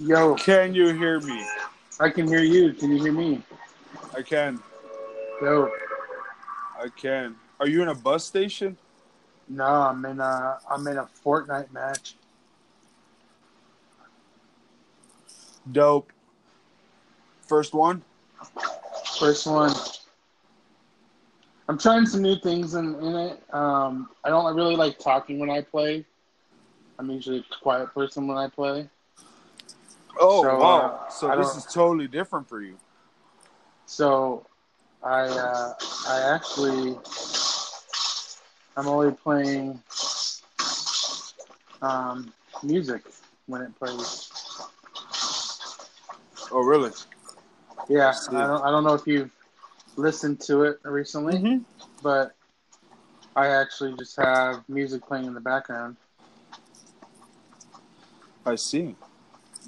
Yo, Can you hear me? I can hear you. Can you hear me? I can. Yo, I can. Are you in a bus station? no, I'm in a I'm in a Fortnite match. Dope. First one? First one. I'm trying some new things in, in it. Um, I don't really like talking when I play. I'm usually a quiet person when I play. Oh, So, wow. uh, so I this is totally different for you. So I uh, I actually I'm only playing um, music when it plays. Oh, really? Yeah. I don't I don't know if you've listened to it recently, Mm-hmm. but I actually just have music playing in the background. I see.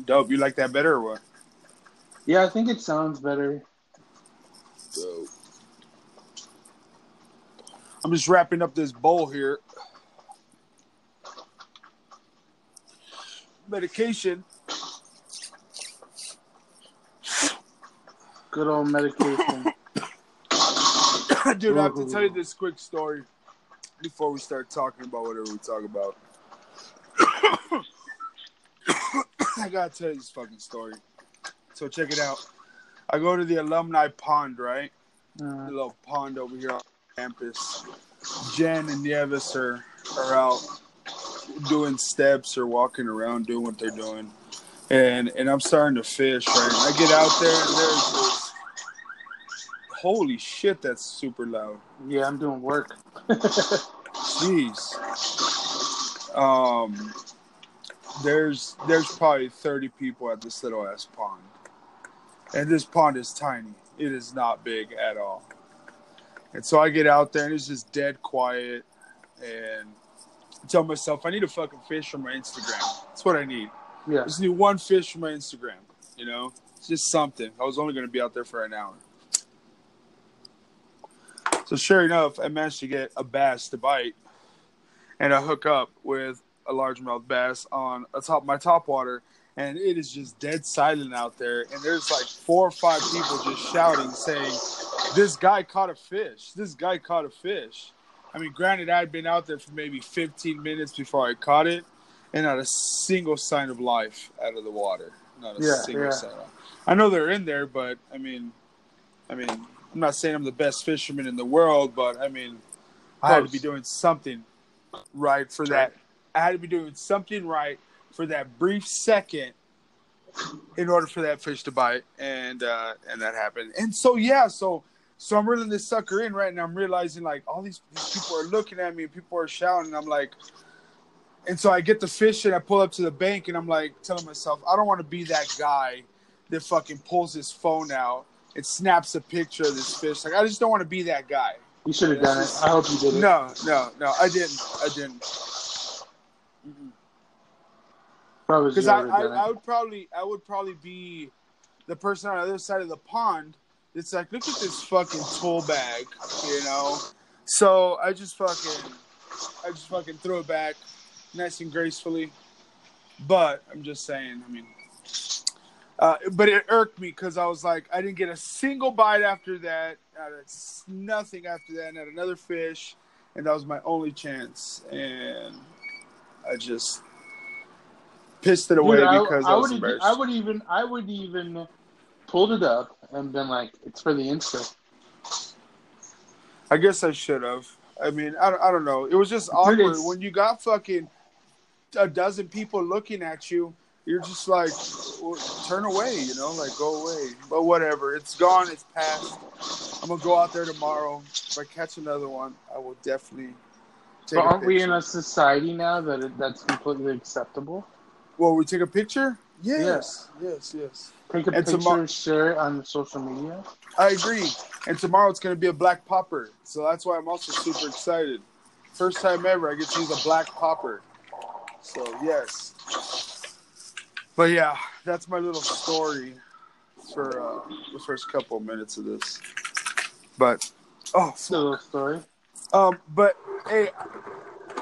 Dope. You like that better or what? Yeah, I think it sounds better. Dope. I'm just wrapping up this bowl here. Medication. Good old medication. Dude, I have to tell you this quick story before we start talking about whatever we talk about. I gotta tell you this fucking story. So check it out. I go to the alumni pond, right? The Uh, little pond over here on campus. Jen and Nieves are, are out doing steps or walking around doing what they're doing. And and I'm starting to fish, right? I get out there and there's this holy shit, that's super loud. yeah, I'm doing work. Jeez. Um, there's there's probably 30 people at this little ass pond, and this pond is tiny. It is not big at all. And so I get out there and it's just dead quiet, and I tell myself I need a fucking fish for my Instagram. That's what I need. Yeah. I just need one fish for my Instagram. You know, it's just something. I was only going to be out there for an hour. So sure enough, I managed to get a bass to bite, and I hook up with a largemouth bass on atop my top water, and it is just dead silent out there. And there's like four or five people just shouting, saying, "This guy caught a fish! This guy caught a fish!" I mean, granted, I had been out there for maybe 15 minutes before I caught it, and not a single sign of life out of the water. Not a Yeah, single yeah. sign. I know they're in there, but I mean, I mean, I'm not saying I'm the best fisherman in the world, but I mean, I had to be doing something right for that. I had to be doing something right for that brief second in order for that fish to bite, and uh, and that happened. And so yeah, so so I'm reeling this sucker in right now. I'm realizing like all these, these people are looking at me, and people are shouting. And I'm like, and so I get the fish and I pull up to the bank, and I'm like telling myself, I don't want to be that guy that fucking pulls his phone out and snaps a picture of this fish. Like I just don't want to be that guy. You should have done it. I hope you did it. No, no, no. I didn't. I didn't. Probably Because I, I. I would probably, I would probably be the person on the other side of the pond. It's like, look at this fucking tool bag, you know. So I just fucking, I just fucking throw it back, nice and gracefully. But I'm just saying. I mean, uh, but it irked me because I was like, I didn't get a single bite after that. Nothing after that. And had another fish, and that was my only chance. And I just pissed it away Dude, I, because I, I was would embarrassed. I would even I would even pulled it up and been like, it's for the Insta. I guess I should have. I mean, I don't, I don't know. It was just awkward when you got fucking a dozen people looking at you. You're just like, turn away, you know, like go away. But whatever, it's gone, it's past. I'm gonna go out there tomorrow. If I catch another one, I will definitely. Take But aren't we in a society now that it, that's completely acceptable? Well, we take a picture. Yes, yes, yes. yes. Take a And picture, tomorrow- share it on social media. I agree. And tomorrow it's gonna be a black popper, so that's why I'm also super excited. First time ever I get to use a black popper. So yes. But yeah, that's my little story for uh, the first couple of minutes of this. But oh, It's little story. um, but hey,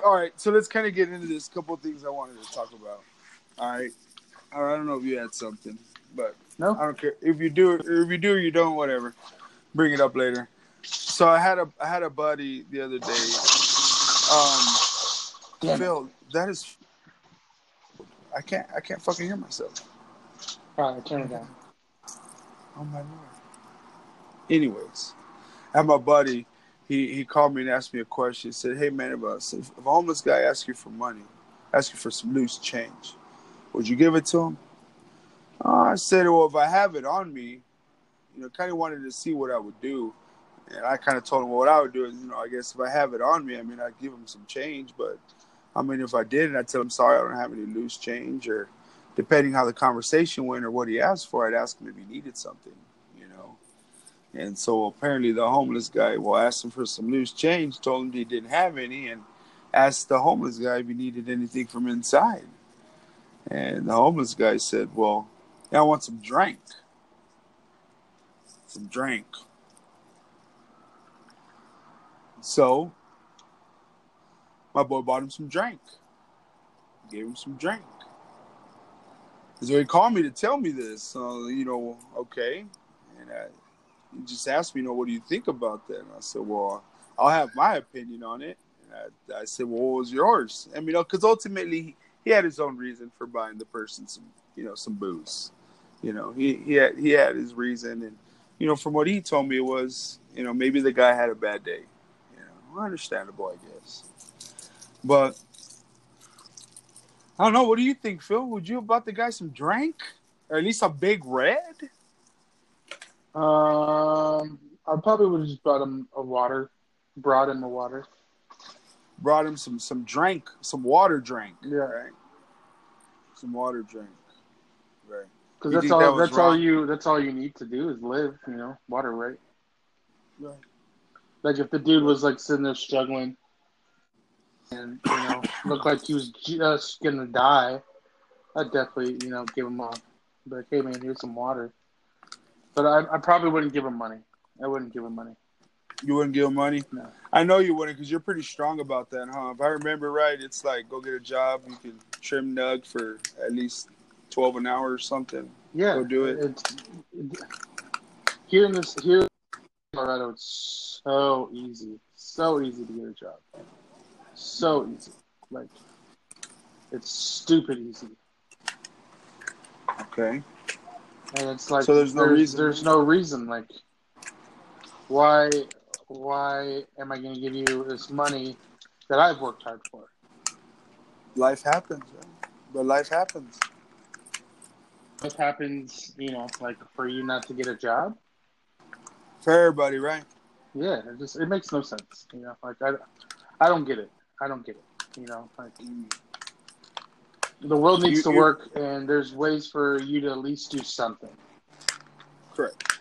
all right. So let's kind of get into this. Couple of things I wanted to talk about. All right. I don't know if you had something, but No? I don't care if you do. If you do or you don't, whatever. Bring it up later. So I had a I had a buddy the other day. Um. Phil, that is. I can't. I can't fucking hear myself. All right, turn it down. Oh my lord. Anyways, I had my buddy. He he called me and asked me a question. He said, "Hey man, if if a homeless guy asks you for money, asks you for some loose change, would you give it to him?" Uh, I said, "Well, if I have it on me, you know, kind of wanted to see what I would do." And I kind of told him well, what I would do is, you know, I guess if I have it on me, I mean, I'd give him some change. But I mean, if I didn't, I'd tell him, sorry, I don't have any loose change. Or depending how the conversation went or what he asked for, I'd ask him if he needed something, you know. And so apparently the homeless guy, well, asked him for some loose change, told him he didn't have any, and asked the homeless guy if he needed anything from inside. And the homeless guy said, well, yeah, I want some drink. Some drink. So my boy bought him some drink. Gave him some drink. So he called me to tell me this. So, you know, okay. And I, he just asked me, you know, what do you think about that? And I said, well, I'll have my opinion on it. And I, I said, well, what was yours? I mean, because ultimately he had his own reason for buying the person some, you know, some booze. You know, he, he had he had his reason, and you know, from what he told me, it was you know maybe the guy had a bad day. You know, understandable, I guess. But I don't know. What do you think, Phil? Would you have bought the guy some drink, or at least a big red? Um, I probably would have just brought him a water, brought him a water. Brought him some some drink, some water drink. Yeah. Right. Some water drink. Right. Because that's all. that that's all you. That's all you need to do is live. You know, water, right? Right. Like if the dude was like sitting there struggling, and you know, looked like he was just gonna die, I'd definitely you know give him a like, hey man, here's some water. But I, I probably wouldn't give him money. I wouldn't give him money. You wouldn't give him money? No. I know you wouldn't because you're pretty strong about that, huh? If I remember right, it's like go get a job. You can trim Nug for at least twelve an hour or something. Yeah, Go do it. It's, it, here in this here in Colorado, it's so easy, so easy to get a job, so easy. Like it's stupid easy, Okay. and it's like So there's no reason. There's no reason. Like why why am I going to give you this money that I've worked hard for? Life happens, right? but life happens. What happens, you know, like for you not to get a job? For everybody, right? Yeah, it just it makes no sense. You know, like I, I don't get it. I don't get it. You know, like the world needs You- to work, and there's ways for you to at least do something. Correct.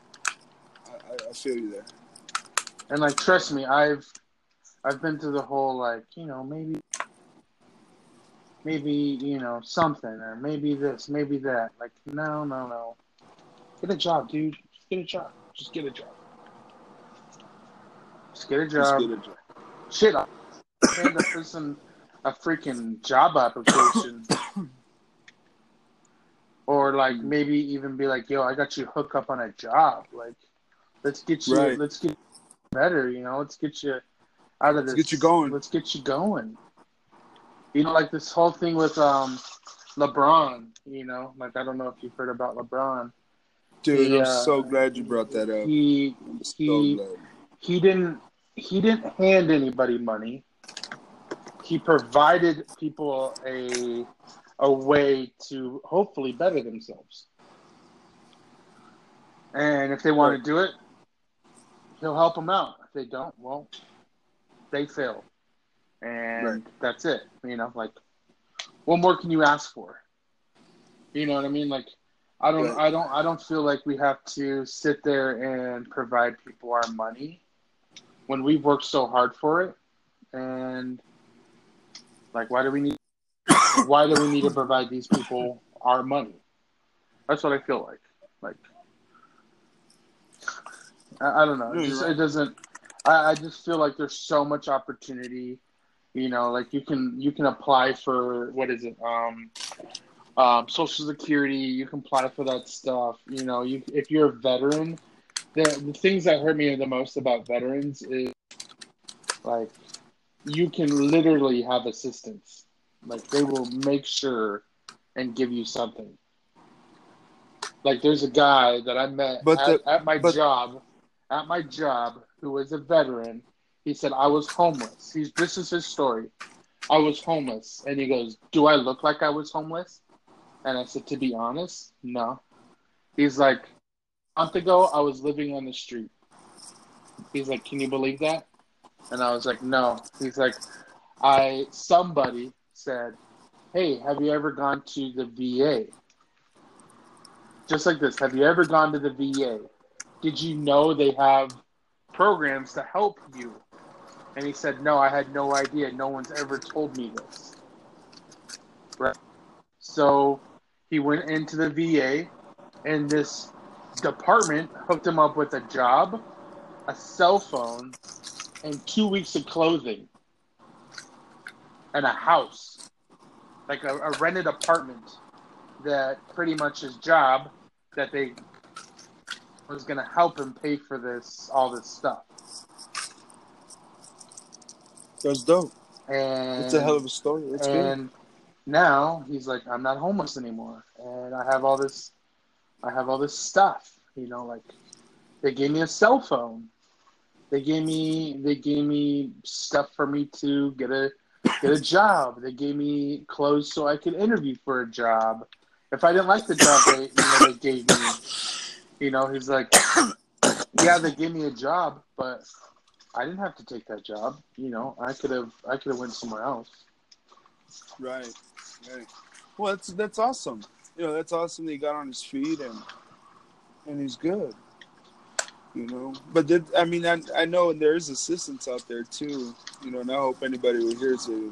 I, I feel you there. And like, trust me, I've, I've been through the whole like, you know, maybe, maybe you know something, or maybe this, maybe that. Like, no, no, no. Get a job, dude. Just get a job. Just get a job. Just get a Just job. get a job. Shit, I send a person a freaking job application. or like hmm. maybe even be like, yo, I got you hooked up on a job. Like, let's get you, Right. let's get better. You know, let's get you out of Let's this. get you going. Let's get you going. You know, like this whole thing with um LeBron. You know, like I don't know if you've heard about LeBron. Dude, He, I'm uh, so glad you brought that up. He so he- glad. he didn't he didn't hand anybody money. He provided people a a way to hopefully better themselves. And if they want to do it, he'll help them out. If they don't, well, they fail. And Right. that's it. You know, like what more can you ask for? You know what I mean? Like I don't Right. I don't I don't feel like we have to sit there and provide people our money when we've worked so hard for it and like why do we need why do we need to provide these people our money that's what i feel like like i, I don't know No, it, just, right. it doesn't I, I just feel like there's so much opportunity you know like you can you can apply for what is it um um, Social Security. You can apply for that stuff. You know, you if you're a veteran, the the things that hurt me the most about veterans is like you can literally have assistance. Like they will make sure and give you something. Like there's a guy that I met But at, the- at my but- job, at my job, who was a veteran. He said I was homeless. He's this is his story. I was homeless, and he goes, "Do I look like I was homeless?" And I said, "To be honest, no." He's like, "A month ago, I was living on the street." He's like, "Can you believe that?" And I was like, "No." He's like, "I somebody said, hey, have you ever gone to the VA?" Just like this, have you ever gone to the VA? Did you know they have programs to help you? And he said, No, I had no idea. No one's ever told me this. Right. So he went into the VA, and this department hooked him up with a job, a cell phone, and two weeks of clothing, and a house, like a, a rented apartment. That pretty much his job that they was going to help him pay for this all this stuff. That's dope. And It's a hell of a story. It's good. and now he's like, I'm not homeless anymore, and I have all this, I have all this stuff. You know, like they gave me a cell phone, they gave me, they gave me stuff for me to get a get a job. They gave me clothes so I could interview for a job. If I didn't like the job, they you know they gave me. You know, he's like, yeah, they gave me a job, but I didn't have to take that job. You know, I could have, I could have went somewhere else. Right. Right. Well, that's that's awesome. You know, that's awesome that he got on his feet and and he's good. You know, but that, I mean, I, I know there is assistance out there too. You know, and I hope anybody who hears it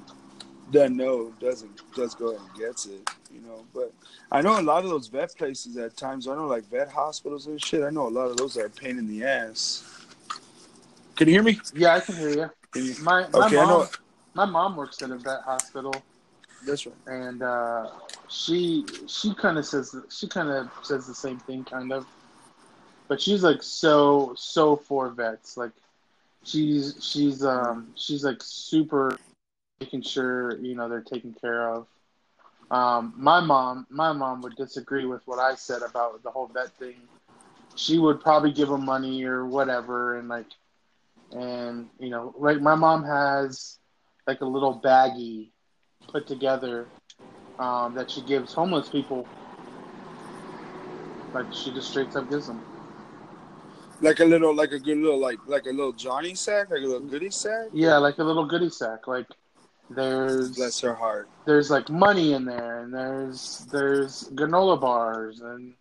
doesn't know doesn't does go ahead and gets it. You know, but I know a lot of those vet places at times. I know like vet hospitals and shit. I know a lot of those are a pain in the ass. Can you hear me? Yeah, I can hear you. Can you- My my Okay, I mom, know. my mom works at a vet hospital, That's right. and uh, she she kind of says she kind of says the same thing, kind of. But she's like so so for vets. Like she's she's um she's like super making sure you know they're taken care of. Um, my mom my mom would disagree with what I said about the whole vet thing. She would probably give them money or whatever, and like and you know like my mom has like a little baggie put together um, that she gives homeless people like she just straight up gives them Like a little, like a good little, like like a little Johnny sack, like a little goodie sack. yeah like a little goodie sack like there's Bless her heart. there's like money in there and there's there's granola bars and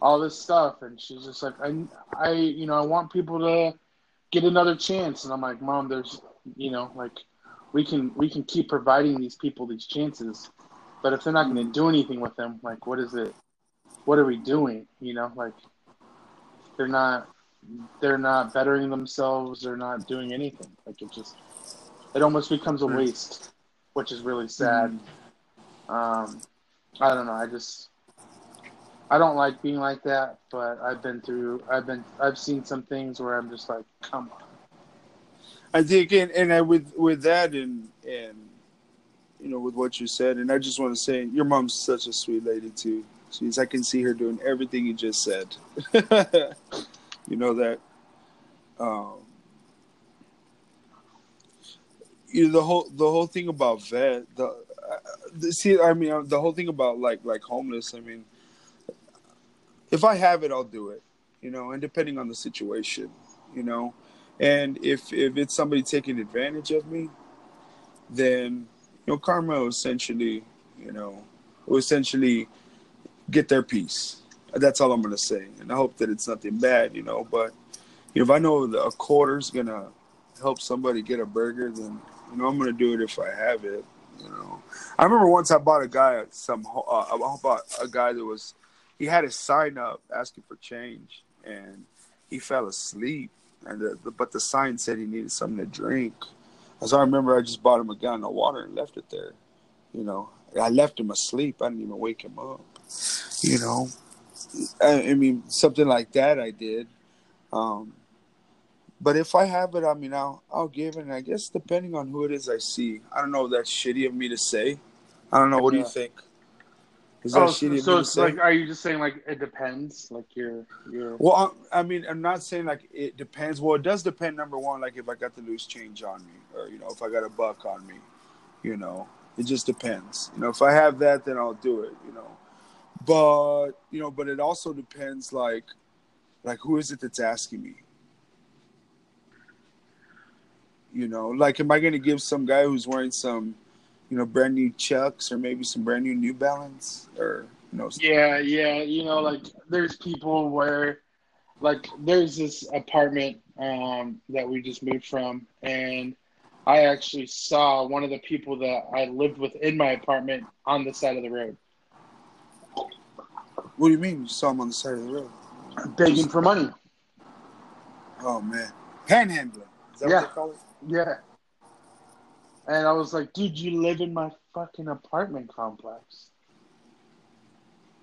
all this stuff and she's just like I I you know I want people to get another chance. And I'm like mom there's you know like we can we can keep providing these people these chances but if they're not going to do anything with them like what is it what are we doing? You know like they're not they're not bettering themselves they're not doing anything. Like it just it almost becomes a waste which is really sad um, I don't know. I just I don't like being like that, but I've been through. I've been. I've seen some things where I'm just like, come on. I think, and, and I, with with that, and and you know, with what you said, and I just want to say, your mom's such a sweet lady too. She's, I can see her doing everything you just said. you know that. Um, you know the whole the whole thing about vet the, uh, the see I mean uh, the whole thing about like like homeless I mean if I have it I'll do it you know and depending on the situation you know. And if if it's somebody taking advantage of me then you know karma will essentially you know will essentially get their piece that's all I'm gonna say. And I hope that it's nothing bad you know but you know, if I know that a quarter's gonna help somebody get a burger then you know I'm gonna do it if I have it you know I remember once I bought a guy some uh, I bought a guy that was he had his sign up asking for change and he fell asleep and the, the, but the sign said he needed something to drink as I remember I just bought him a gallon of water and left it there you know I left him asleep. I didn't even wake him up. You know, I, I mean, something like that I did. Um, but if I have it, I mean, I'll I'll give it. And I guess depending on who it is I see, I don't know. if That's shitty of me to say. I don't know. What do you think? Is that oh, shitty so, so like, are you just saying like it depends? Like you're, you're. Well, I mean, I'm not saying like it depends. Well, it does depend. Number one, like if I got the loose change on me, or you know, if I got a buck on me, you know, it just depends. You know, if I have that, then I'll do it. You know, but you know, but it also depends. Like, like who is it that's asking me? You know, like, am I going to give some guy who's wearing some, you know, brand new Chucks or maybe some brand new New Balance or you know? Yeah, yeah. You know, like there's people where, like, there's this apartment um, that we just moved from, and I actually saw one of the people that I lived with in my apartment on the side of the road. What do you mean you saw him on the side of the road? Begging for money. Oh man, panhandling. yeah. Yeah. And I was like, dude, you live in my fucking apartment complex.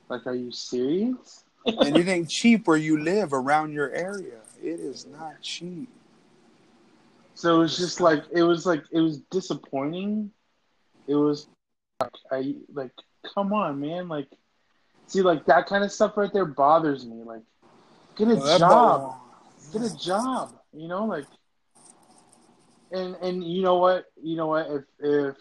Like, are you serious? and it ain't cheap where you live around your area. It is not cheap. So it was just like it was like it was disappointing. It was like, I like come on, man. Like see like that kind of stuff right there bothers me. Like get a well, job. Get a job. You know, like and and you know what? You know what? If if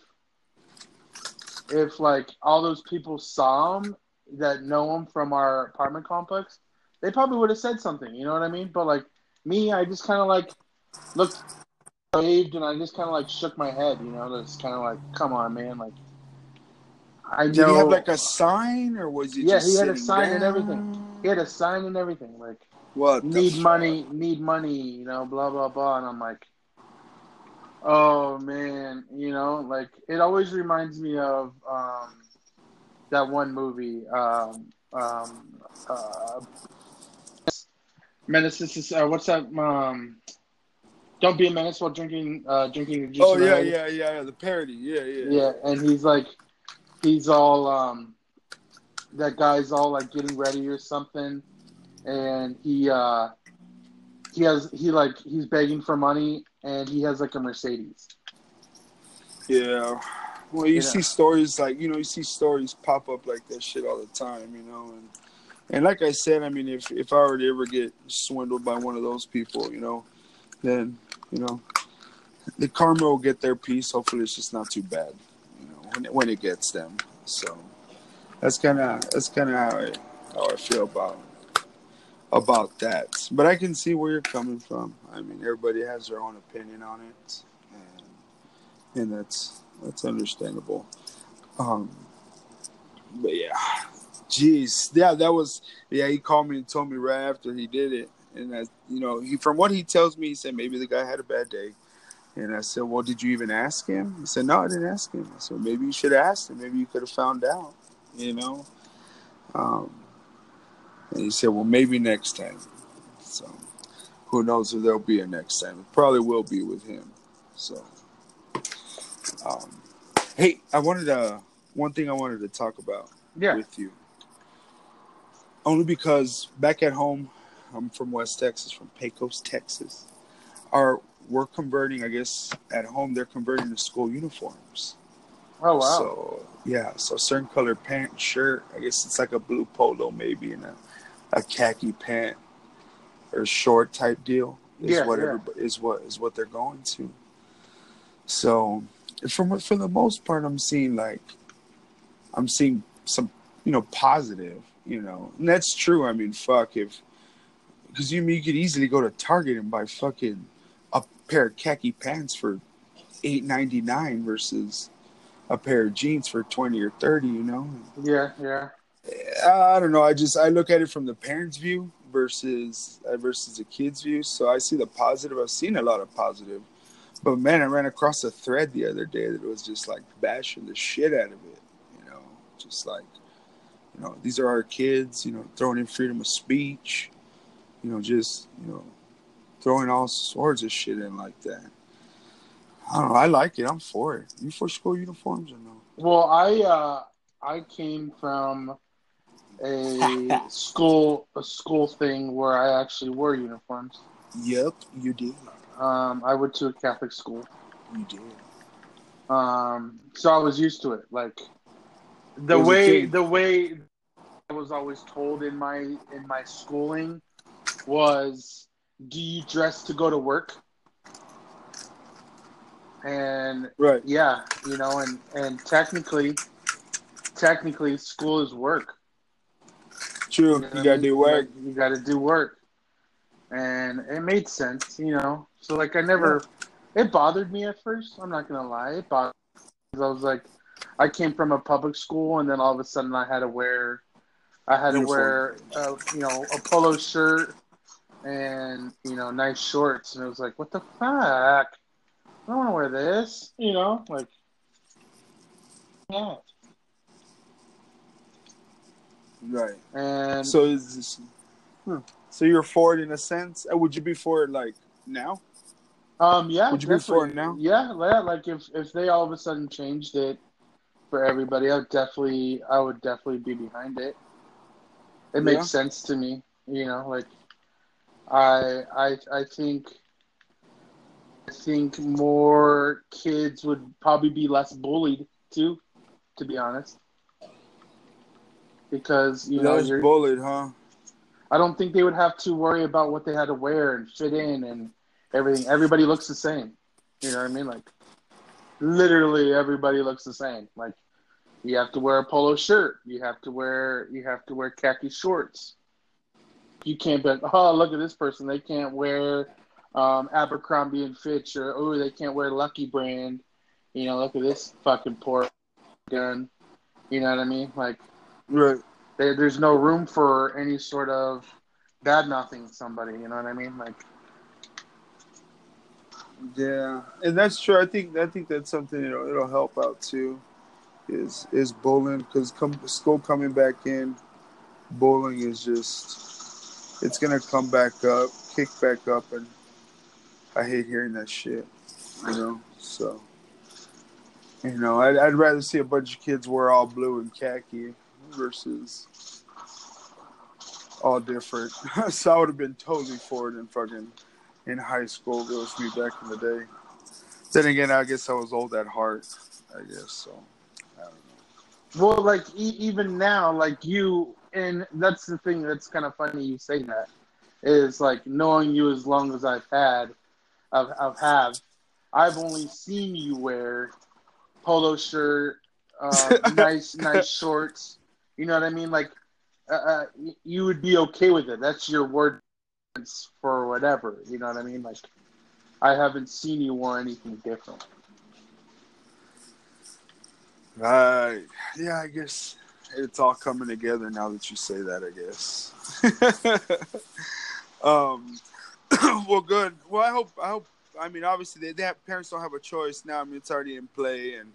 if like all those people saw him that know him from our apartment complex, they probably would have said something. You know what I mean? But like me, I just kind of like looked, waved, and I just kind of like shook my head. You know, just kind of like, come on, man, like. I Did know, he have like a sign, or was he? Yeah, he had a sign down? and everything. He had a sign and everything. Like, what? Need money, need money. You know, blah blah blah. And I'm like, Oh man, you know, like it always reminds me of um, that one movie, um, um, uh, Menace. This is Uh, what's that? Um, Don't be a menace while drinking, uh, drinking. Juice oh yeah, yeah, yeah, yeah, the parody. Yeah, yeah. Yeah, and he's like, he's all, um, that guy's all like getting ready or something, and he, uh, he has, he like, he's begging for money, and he has like a Mercedes. Yeah. Well, you yeah. see stories like you know you see stories pop up like that shit all the time, you know, and and like I said, I mean, if if I were to ever get swindled by one of those people, you know, then you know, the karma will get their piece. Hopefully, it's just not too bad, you know, when it, when it gets them. So that's kind of that's kind of how I how I feel about about that. But I can see where you're coming from. I mean, everybody has their own opinion on it, and, and that's that's understandable. Um, but yeah, jeez, yeah, that was yeah. He called me and told me right after he did it, and that you know, he from what he tells me, he said maybe the guy had a bad day. And I said, "Well, did you even ask him?" He said, "No, I didn't ask him." I said, "Maybe you should asked him. Maybe you could have found out." You know, um, and he said, well, maybe next time. So who knows if there'll be a next time. It probably will be with him. So, um, hey, I wanted to, one thing I wanted to talk about yeah. with you. Only because back at home, I'm from West Texas, from Pecos, Texas. Our we're converting, I guess, at home they're converting to school uniforms. Oh wow! So yeah, so certain color pant, shirt. I guess it's like a blue polo, maybe, and a a khaki pant or short type deal is yeah, what yeah. is what is what they're going to. So, from for the most part, I'm seeing like I'm seeing some you know positive, you know, and that's true. I mean, fuck if because you mean you could easily go to Target and buy fucking a pair of khaki pants for eight ninety nine versus a pair of jeans for twenty or thirty. You know. Yeah, yeah. I don't know. I just I look at it from the parents' view versus uh, versus the kids' view. So I see the positive. I've seen a lot of positive, but man, I ran across a thread the other day that was just like bashing the shit out of it. You know, just like you know, these are our kids. You know, throwing in freedom of speech. You know, just you know, throwing all sorts of shit in like that. I don't know. I like it. I'm for it. You for school uniforms or no? Well, I uh, I came from a school a school thing where I actually wore uniforms. Yep, you did. Um, I went to a Catholic school, You did. um, so I was used to it. Like the As way the way I was always told in my in my schooling was, "Do you dress to go to work?" And Right. yeah, you know, and and technically, technically, school is work. True. know You gotta mean? do work. You got to do work, and it made sense, you know. So like, I never. It bothered me at first. I'm not gonna lie. It bothered. Me I was like, I came from a public school, and then all of a sudden, I had to wear. I had to wear, uh, you know, a polo shirt and you know, nice shorts, and it was like, what the fuck? I don't want to wear this, you know, like, yeah. Right. And So is this? Hmm. So you're for it in a sense. Uh, Would you be for it like now? Um, yeah. Would you be for it now? Yeah, yeah. Like if if they all of a sudden changed it for everybody, I would definitely, I would definitely be behind it. It makes Yeah. sense to me, you know. Like, I, I, I think, I think more kids would probably be less bullied too, to be honest. Because you know, you're, bullied, huh? I don't think they would have to worry about what they had to wear and fit in and everything. Everybody looks the same. You know what I mean? Like literally everybody looks the same. Like you have to wear a polo shirt. You have to wear you have to wear khaki shorts. You can't be like, oh look at this person. They can't wear um, Abercrombie and Fitch or oh they can't wear Lucky Brand. You know, look at this fucking poor gun. You know what I mean? Like Right. there, there's no room for any sort of bad mouthing somebody. You know what I mean? Like, Yeah, and that's true. I think I think that's something you know it'll help out too. Is is bowling because come school coming back in, bowling is just it's gonna come back up, kick back up, and I hate hearing that shit. You know, so you know I'd, I'd rather see a bunch of kids wear all blue and khaki versus all different. so I would have been totally for it in fucking in high school. It was me back in the day. Then again, I guess I was old at heart. I guess so. I don't know. well, like e- even now, like you, and that's the thing that's kind of funny you say that is like knowing you as long as I've had, I've, I've have, I've only seen you wear polo shirt, uh, nice nice shorts. You know what I mean? Like, uh, uh, you would be okay with it. That's your word for whatever. You know what I mean? Like, I haven't seen you wear anything different. Right. Yeah, I guess it's all coming together now that you say that, I guess. um well good. Well I hope I hope I mean obviously they, they have parents don't have a choice now. I mean it's already in play and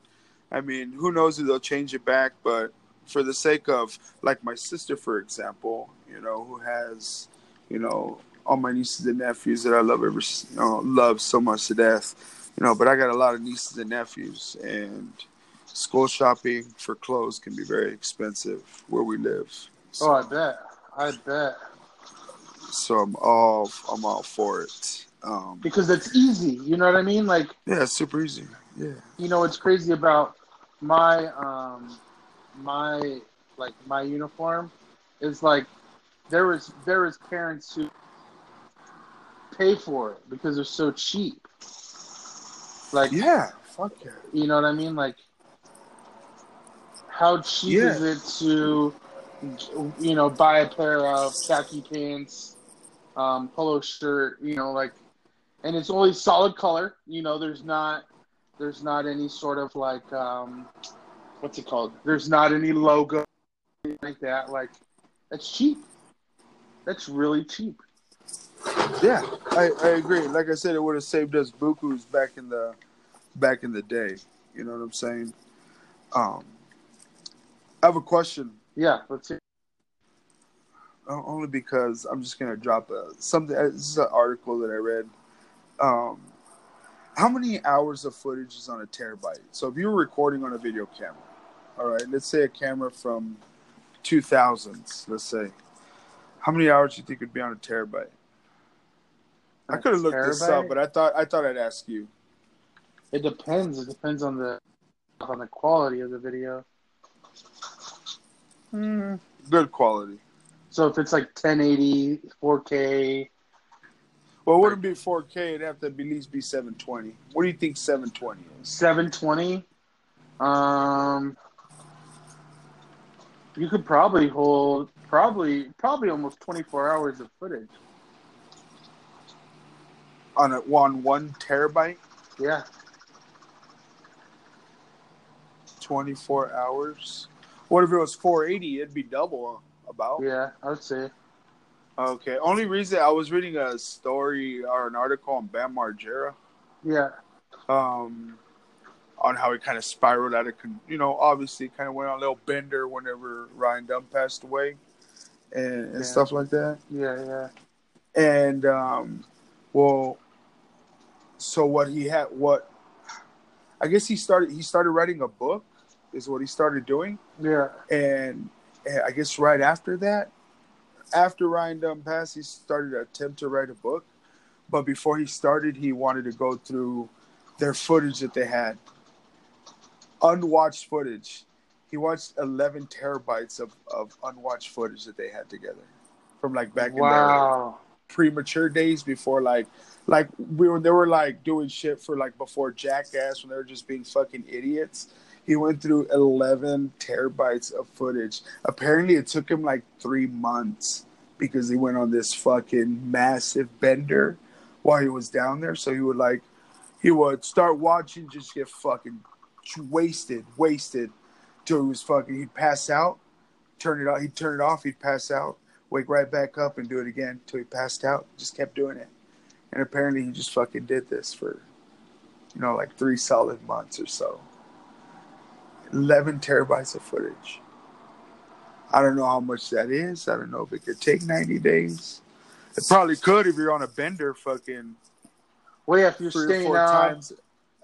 I mean who knows if they'll change it back, but for the sake of like my sister for example, you know, who has, you know, all my nieces and nephews that I love ever you know, love so much to death. You know, but I got a lot of nieces and nephews and school shopping for clothes can be very expensive where we live. Oh, I bet. I bet. So I'm all I'm all for it. Um, Because it's easy. You know what I mean? Like, yeah, it's super easy. Yeah, you know what's crazy about my um my like my uniform is like there was there was parents who pay for it because they're so cheap. Like yeah, fuck yeah. you know what I mean? Like how cheap Yeah. is it to you know buy a pair of khaki pants, um, polo shirt, you know, like and it's only solid color, you know, there's not there's not any sort of like um what's it called? There's not any logo like that. Like that's cheap. That's really cheap. Yeah, I, I agree. Like I said, it would have saved us bukus back in the back in the day. You know what I'm saying? Um, I have a question. Yeah, let's see. uh, only because I'm just gonna drop a, something. uh, This is an article that I read. Um, how many hours of footage is on a terabyte? So if you were recording on a video camera, All right, let's say a camera from 2000s. Let's say, how many hours do you think would be on a terabyte? I could have looked this up, but I thought I thought I'd ask you. It depends. It depends on the on the quality of the video. Good quality. So if it's like 1080, 4K, Well, it wouldn't be 4K. It'd have to at least be 720. What do you think 720 is? 720, um, you could probably hold probably probably almost 24 hours of footage. On a on one terabyte, Yeah, 24 hours. What if it was 480? It'd be double about. yeah, I would say. Okay. Only reason I was reading a story or an article on Bam Margera, Yeah, um, on how he kind of spiraled out of, con- you know, obviously kind of went on a little bender whenever Ryan Dunn passed away, and, and Yeah. stuff like that. yeah, yeah. And um, well, so what he had, what I guess he started, he started writing a book, is what he started doing. Yeah, and, and I guess right after that, after Ryan Dunn passed, he started to attempt to write a book. But before he started, he wanted to go through their footage that they had, unwatched footage. He watched 11 terabytes of, of unwatched footage that they had together from like back in their like, premature days before like like we were they were like doing shit for like before Jackass when they were just being fucking idiots. He went through eleven terabytes of footage. Apparently it took him like three months because he went on this fucking massive bender while he was down there. So he would like he would start watching, just get fucking wasted, wasted till he was fucking he'd pass out, turn it off, he'd turn it off, he'd pass out, wake right back up and do it again till he passed out. Just kept doing it. And apparently he just fucking did this for, you know, like three solid months or so. 11 terabytes of footage. I don't know how much that is. I don't know if it could take 90 days. It probably could if you're on a bender fucking Well, yeah, if you're three or staying four out times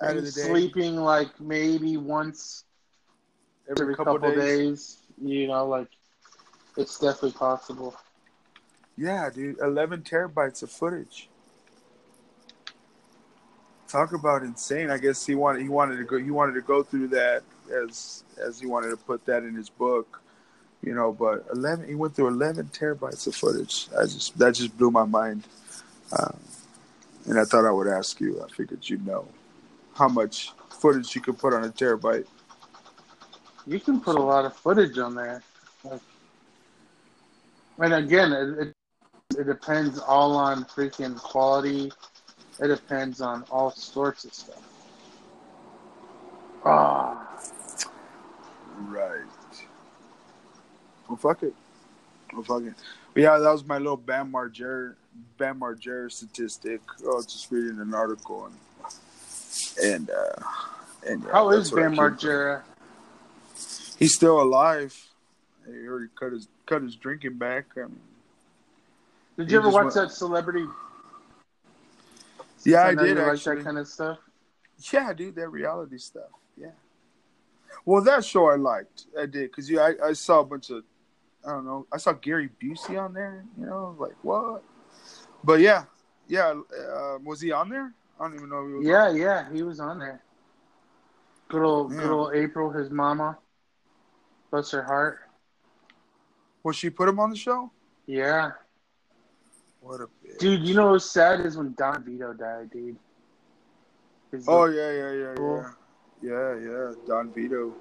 out and of the day. sleeping like maybe once every, couple, days. you know, like it's definitely possible. Yeah, dude, 11 terabytes of footage. Talk about insane. I guess he wanted he wanted to go he wanted to go through that as as he wanted to put that in his book, you know. But 11 he went through 11 terabytes of footage. I just that just blew my mind, um, and I thought I would ask you. I figured you'd know how much footage you could put on a terabyte. You can put a lot of footage on there. Like, and again, it, it it depends all on freaking quality. It depends on all sorts of stuff. Ah, Right. Well, fuck it. Well, fuck it. But yeah, that was my little Bam Margera, Bam Margera statistic. Oh, just reading an article and and uh, and yeah, how is I Bam. Margera? He's still alive. He already cut his cut his drinking back. I mean, Did you ever watch went- that celebrity? Yeah, I know did, you like that kind of stuff. yeah, dude, that reality stuff. Yeah. Well, that show I liked. I did because yeah, I, I saw a bunch of I don't know. I saw Gary Busey on there. You know, like what? But yeah, yeah. Uh, was he on there? I don't even know. If he was Yeah, yeah, he was on there. Good old, Yeah. good old April, his mama. Bless her heart. Was she put him on the show? Yeah, What a bitch. dude. You know what's sad is when Don Vito died, dude. His- Oh yeah, yeah, yeah, Cool. yeah, yeah, yeah. Don Vito.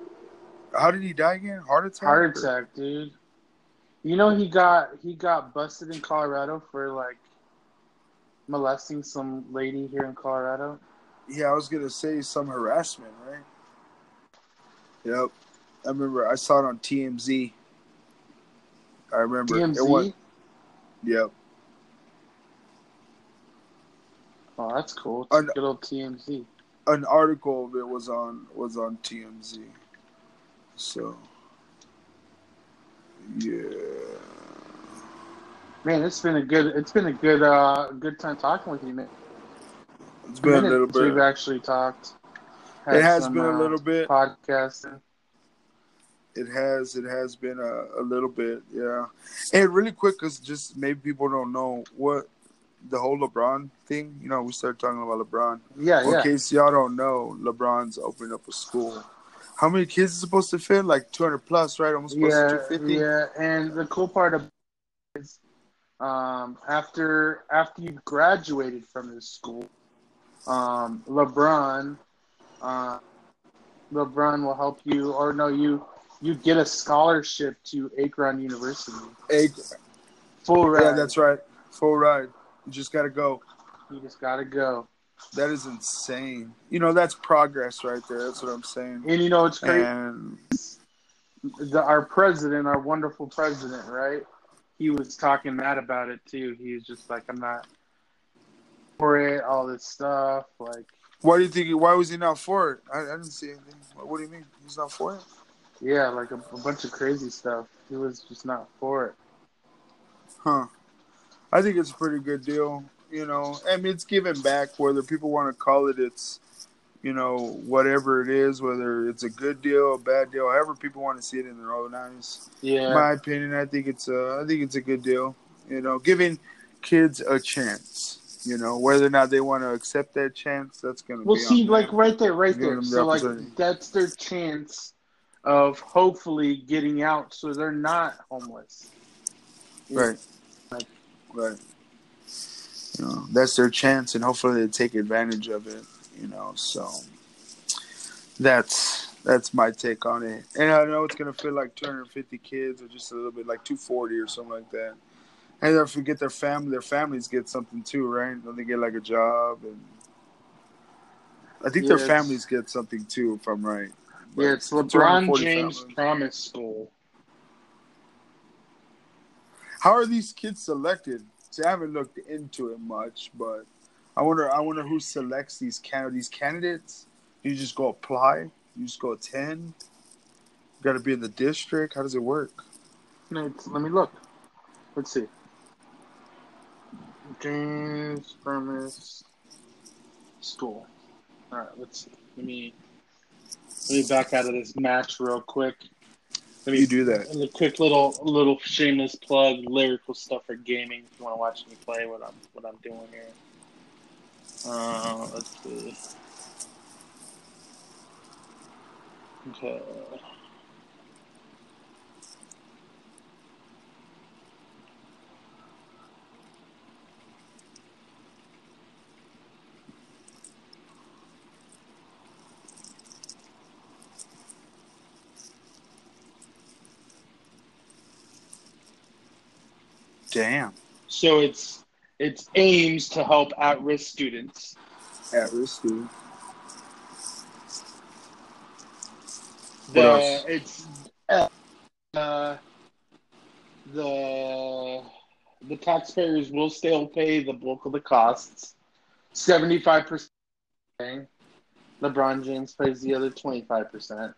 How did he die again? Heart attack. heart or- attack, dude. You know he got he got busted in Colorado for like molesting some lady here in Colorado. Yeah, I was gonna say some harassment, right? Yep. I remember I saw it on TMZ. I remember TMZ. it was. Yep. Oh, that's cool. Uh, Good old TMZ. An article of it was on was on TMZ. So. Yeah. Man, it's been a good it's been a good uh good time talking with you, man. It's been a minute little bit. We've actually talked. It has some, been a uh, little bit. podcasting. It has. It has been a, a little bit, yeah. And really quick, because just maybe people don't know what the whole LeBron thing. You know, we started talking about LeBron. Yeah, In yeah. In case y'all don't know, LeBron's opening up a school. How many kids is supposed to fit? Like 200 plus, right? Almost Yeah, 250. yeah, and the cool part of is um, after after you graduated from this school, um, LeBron, uh, LeBron will help you, or no, you you get a scholarship to Akron University, Eight. full ride. Yeah, that's right. Full ride. You just got to go. you just gotta go. That is insane. You know, that's progress right there. That's what I'm saying. And you know it's crazy. And the, our president, our wonderful president, right? He was talking mad about it too. He was just like, "I'm not for it." All this stuff, like, why do you think? Why was he not for it? I, I didn't see anything. What, what do you mean? He's not for it? yeah, like a, a bunch of crazy stuff. He was just not for it. Huh. I think it's a pretty good deal. You know, I mean, it's giving back. Whether people want to call it, it's you know, whatever it is, whether it's a good deal, a bad deal, however people want to see it in their own eyes. Yeah, In my opinion, I think it's a, I think it's a good deal. You know, giving kids a chance. You know, whether or not they want to accept that chance, that's gonna well, be. see, like them. right there, right there. So, like, that's their chance of hopefully getting out, so they're not homeless. Right. Like- Right. You know, that's their chance, and hopefully they take advantage of it. You know, so that's that's my take on it. And I know it's gonna feel like 250 kids, or just a little bit like 240 or something like that. And if we get their family, their families get something too, right? Don't they get like a job? And I think Yeah, their families get something too, if I'm right. But Yeah, it's LeBron James families. Promise School. How are these kids selected? See, I haven't looked into it much, but I wonder. I wonder who selects these can these candidates. You just go apply. You just go attend. You got to be in the district. How does it work? It's- let me look. Let's see. James Promise School. All right, let's see. Let me let me back out of this match real quick. Let me You do that. And a quick little little shameless plug, Lyrical Stuffer gaming. If you want to watch me play, what I'm what I'm doing here. Uh, let's see. Okay. Damn. So it's it's aims to help at-risk students. At risk students. The it's uh, the the taxpayers will still pay the bulk of the costs. Seventy five percent. LeBron James pays the other twenty five percent.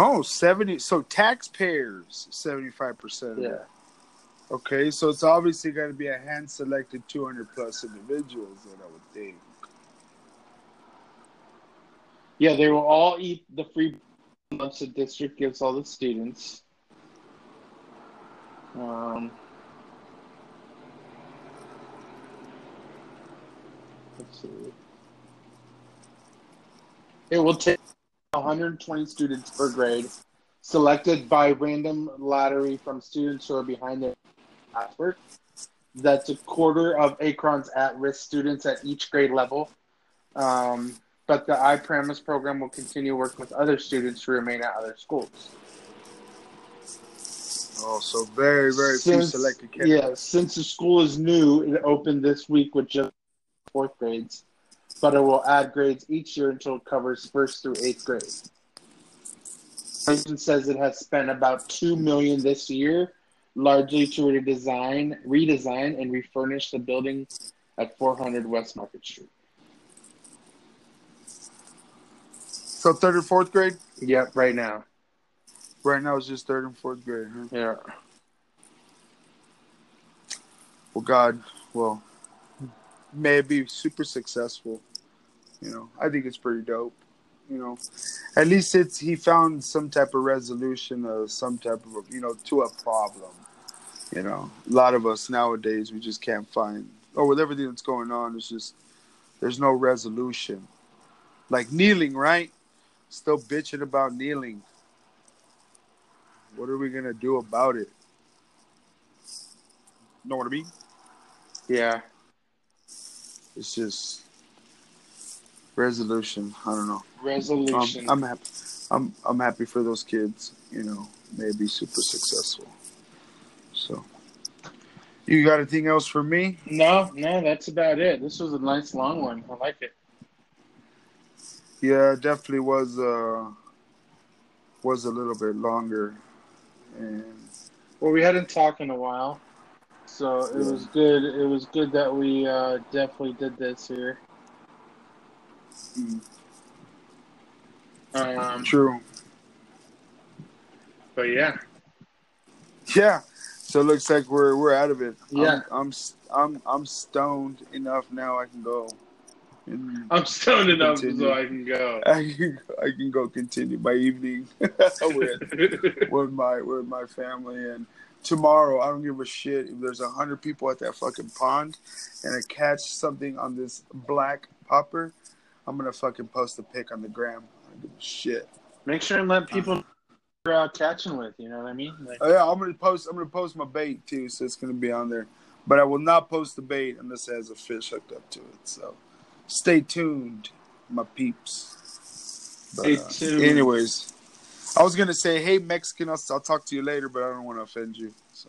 Oh, 70. So taxpayers, 75%. Yeah. Okay, so it's obviously going to be a hand selected 200 plus individuals, then I would think. Yeah, they will all eat the free lunch the district gives all the students. Um, let's see. It will take 120 students per grade, selected by random lottery from students who are behind their classwork. That's a quarter of Akron's at-risk students at each grade level. Um, but the I Promise program will continue working with other students who remain at other schools. Oh, so very, very few Since- selected kids. Yeah, since the school is new, it opened this week with just fourth grades, but it will add grades each year until it covers first through eighth grade. Clemson says it has spent about two million this year, largely to redesign, redesign, and refurnish the building at 400 West Market Street. So third and fourth grade? Yep, right now. Right now it's just third and fourth grade, huh? Yeah. Well, God, well, may it be super successful. You know, I think it's pretty dope. You know, at least it's he found some type of resolution or some type of you know to a problem. You know, a lot of us nowadays we just can't find or with everything that's going on, it's just there's no resolution. Like kneeling, right? Still bitching about kneeling. What are we gonna do about it? Know what I mean? Yeah. It's just resolution. I don't know. Resolution. Um, I'm happy. I'm I'm happy for those kids. You know, may be super successful. So, you got anything else for me? no, no, that's about it. This was a nice long one. I like it. Yeah, it definitely was. Uh, was a little bit longer, and Well, we hadn't talked in a while, so it was good. It was good that we uh, definitely did this here. Mm, Um, true. but yeah, Yeah. So it looks like we're we're out of it. Yeah. I'm I'm I'm, I'm stoned enough now. I can go. I'm stoned enough Continue. so I can go. I can I can go continue my evening with with my with my family and tomorrow I don't give a shit if there's a hundred people at that fucking pond and I catch something on this black popper, I'm gonna fucking post a pic on the gram. I don't give a shit. Make sure and let people know you're out catching with. You know what I mean? Like, Oh, yeah, I'm gonna post I'm gonna post my bait too, so it's gonna be on there. But I will not post the bait unless it has a fish hooked up to it. So stay tuned, my peeps. But, Stay uh, tuned. anyways, I was gonna say, hey Mexican, I'll, I'll talk to you later, but I don't want to offend you. So.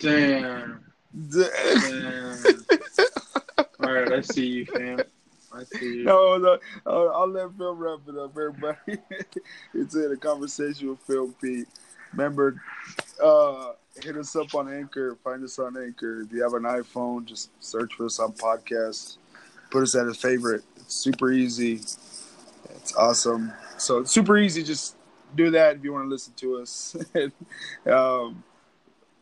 damn. damn. All right, I see you, fam. I see. No, no, I'll, I'll let Phil wrap it up, everybody. it's in a conversation with Phil Pete. Remember, uh, hit us up on Anchor. Find us on Anchor. If you have an iPhone, just search for us on podcasts. Put us at a favorite. It's super easy. It's awesome. So it's super easy. Just do that if you want to listen to us. um,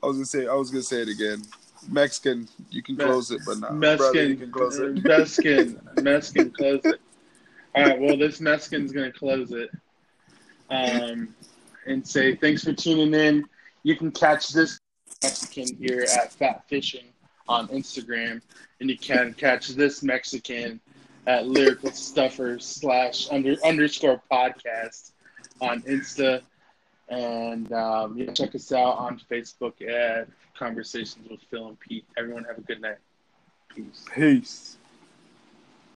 I was gonna say. I was gonna say it again. Mexican, you can Me- close it, but not brother, Mexican, you can close it. Mexican, Mexican, close it. All right, well, this Mexican's gonna close it, um, and say thanks for tuning in. You can catch this Mexican here at Fat Fishing on Instagram, and you can catch this Mexican at Lyrical Stuffer slash under underscore podcast on Insta, and um, yeah, check us out on Facebook at Conversations with Phil and Pete. Everyone have a good night. Peace. Peace.